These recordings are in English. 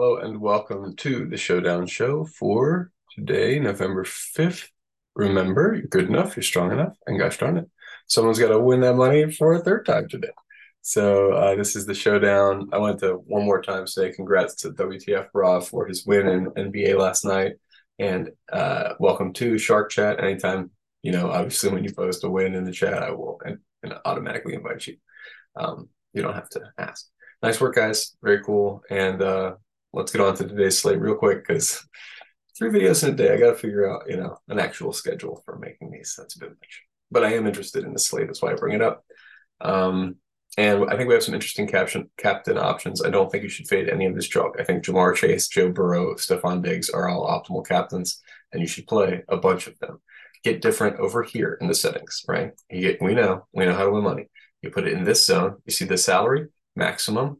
Hello and welcome to the Showdown Show for today, November 5th. Remember, you're good enough, you're strong enough, and gosh darn it, someone's got to win that money for a third time today. So uh, this is the Showdown. I want to one more time say congrats to WTF Raw for his win in NBA last night. And uh, welcome to Shark Chat. Anytime, you know, obviously when you post a win in the chat, I will and, and automatically invite you. Um, you don't have to ask. Nice work, guys. Very cool. And uh, let's get on to today's slate real quick because three videos in a day. I got to figure out, you know, an actual schedule for making these. That's a bit much, but I am interested in the slate. That's why I bring it up. Um, and I think we have some interesting caption captain options. I don't think you should fade any of this chalk. I think Ja'Marr Chase, Joe Burrow, Stefon Diggs are all optimal captains, and you should play a bunch of them. Get different over here in the settings, right? You get, we know we know how to win money. You put it in this zone. You see the salary maximum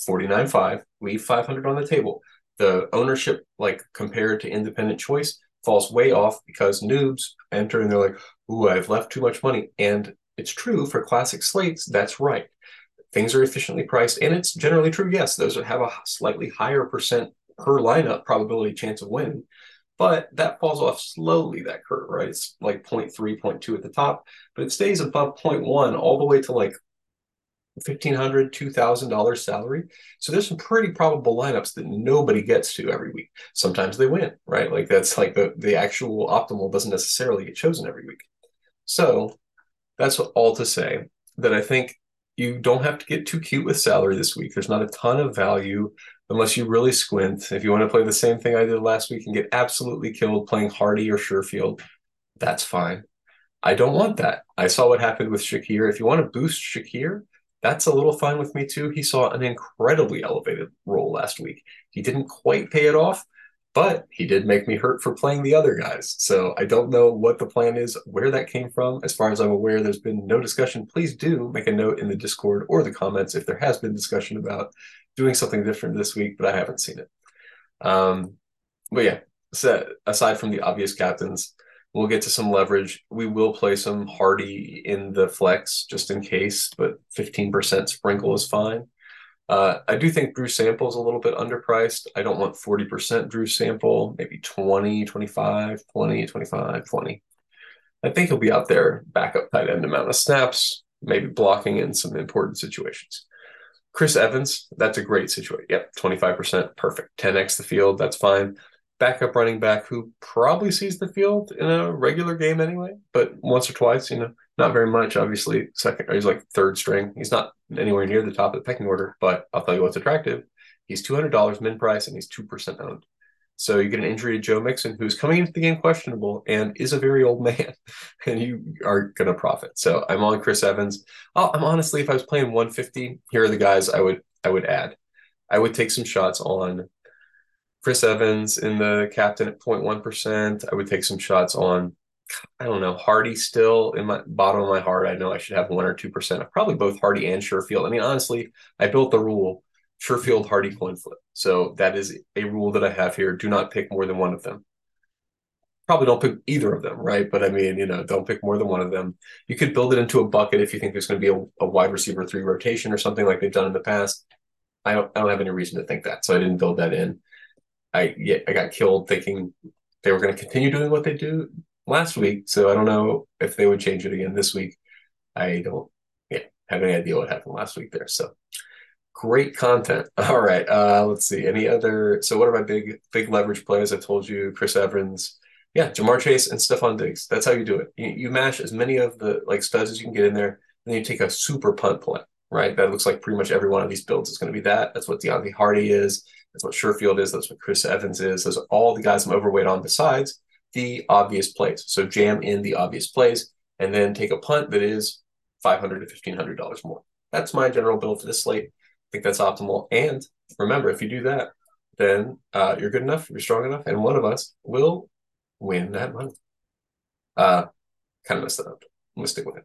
49.5, leave 500 on the table. The ownership, like compared to independent choice, falls way off because noobs enter and they're like, ooh, I've left too much money. And it's true for classic slates, that's right. Things are efficiently priced, and it's generally true. Yes, those have a slightly higher percent per lineup probability chance of winning, but that falls off slowly, that curve, right? It's like 0.3, 0.2 at the top, but it stays above 0.1 all the way to like $1,500, $2,000 salary. So there's some pretty probable lineups that nobody gets to every week. Sometimes they win, right? Like that's like the, the actual optimal doesn't necessarily get chosen every week. So that's all to say that I think you don't have to get too cute with salary this week. There's not a ton of value unless you really squint. If you want to play the same thing I did last week and get absolutely killed playing Harty or Sherfield, that's fine. I don't want that. I saw what happened with Shakir. If you want to boost Shakir, that's a little fine with me too. He saw an incredibly elevated role last week. He didn't quite pay it off, but he did make me hurt for playing the other guys. So I don't know what the plan is, where that came from. As far as I'm aware, there's been no discussion. Please do make a note in the Discord or the comments if there has been discussion about doing something different this week, but I haven't seen it. Um, but yeah, so aside from the obvious captains, We'll get to some leverage. We will play some Harty in the flex just in case, but 15% sprinkle is fine. Uh, I do think Drew Sample is a little bit underpriced. I don't want 40% Drew Sample, maybe 20, 25, 20, 25, 20. I think he'll be out there, backup tight end amount of snaps, maybe blocking in some important situations. Chris Evans, that's a great situation. Yep, 25%, perfect. 10x the field, that's fine backup running back who probably sees the field in a regular game anyway, but once or twice, you know, not very much. Obviously, second, he's like third string. He's not anywhere near the top of the pecking order, but I'll tell you what's attractive. He's two hundred dollars min price, and he's two percent owned. So you get an injury to Joe Mixon, who's coming into the game questionable and is a very old man, and you are going to profit. So I'm on Chris Evans. Oh, I'm honestly, if I was playing 150, here are the guys I would I would add. I would take some shots on Chris Evans in the captain at 0.1%. I would take some shots on, I don't know, Harty still in my bottom of my heart. I know I should have one or 2%. Of probably both Harty and Sherfield. I mean, honestly, I built the rule Sherfield, Harty, coin flip. So that is a rule that I have here. Do not pick more than one of them. Probably don't pick either of them, right? But I mean, you know, don't pick more than one of them. You could build it into a bucket if you think there's going to be a, a wide receiver three rotation or something like they've done in the past. I don't, I don't have any reason to think that. So I didn't build that in. I yeah, I got killed thinking they were going to continue doing what they do last week. So I don't know if they would change it again this week. I don't yeah, have any idea what happened last week there. So great content. All right. Uh, let's see. Any other so what are my big big leverage players? I told you Chris Evans. Yeah, Ja'Marr Chase and Stefon Diggs. That's how you do it. You, you mash as many of the like studs as you can get in there, and then you take a super punt play, right? That looks like pretty much every one of these builds is going to be that. That's what Deonte Harty is. That's what Sherfield is. That's what Chris Evans is. Those are all the guys I'm overweight on besides the obvious plays. So jam in the obvious plays and then take a punt that is $500 to $1,500 more. That's my general build for this slate. I think that's optimal. And remember, if you do that, then uh, you're good enough, you're strong enough, and one of us will win that money. Uh, kind of messed that up. I'm going to stick with it.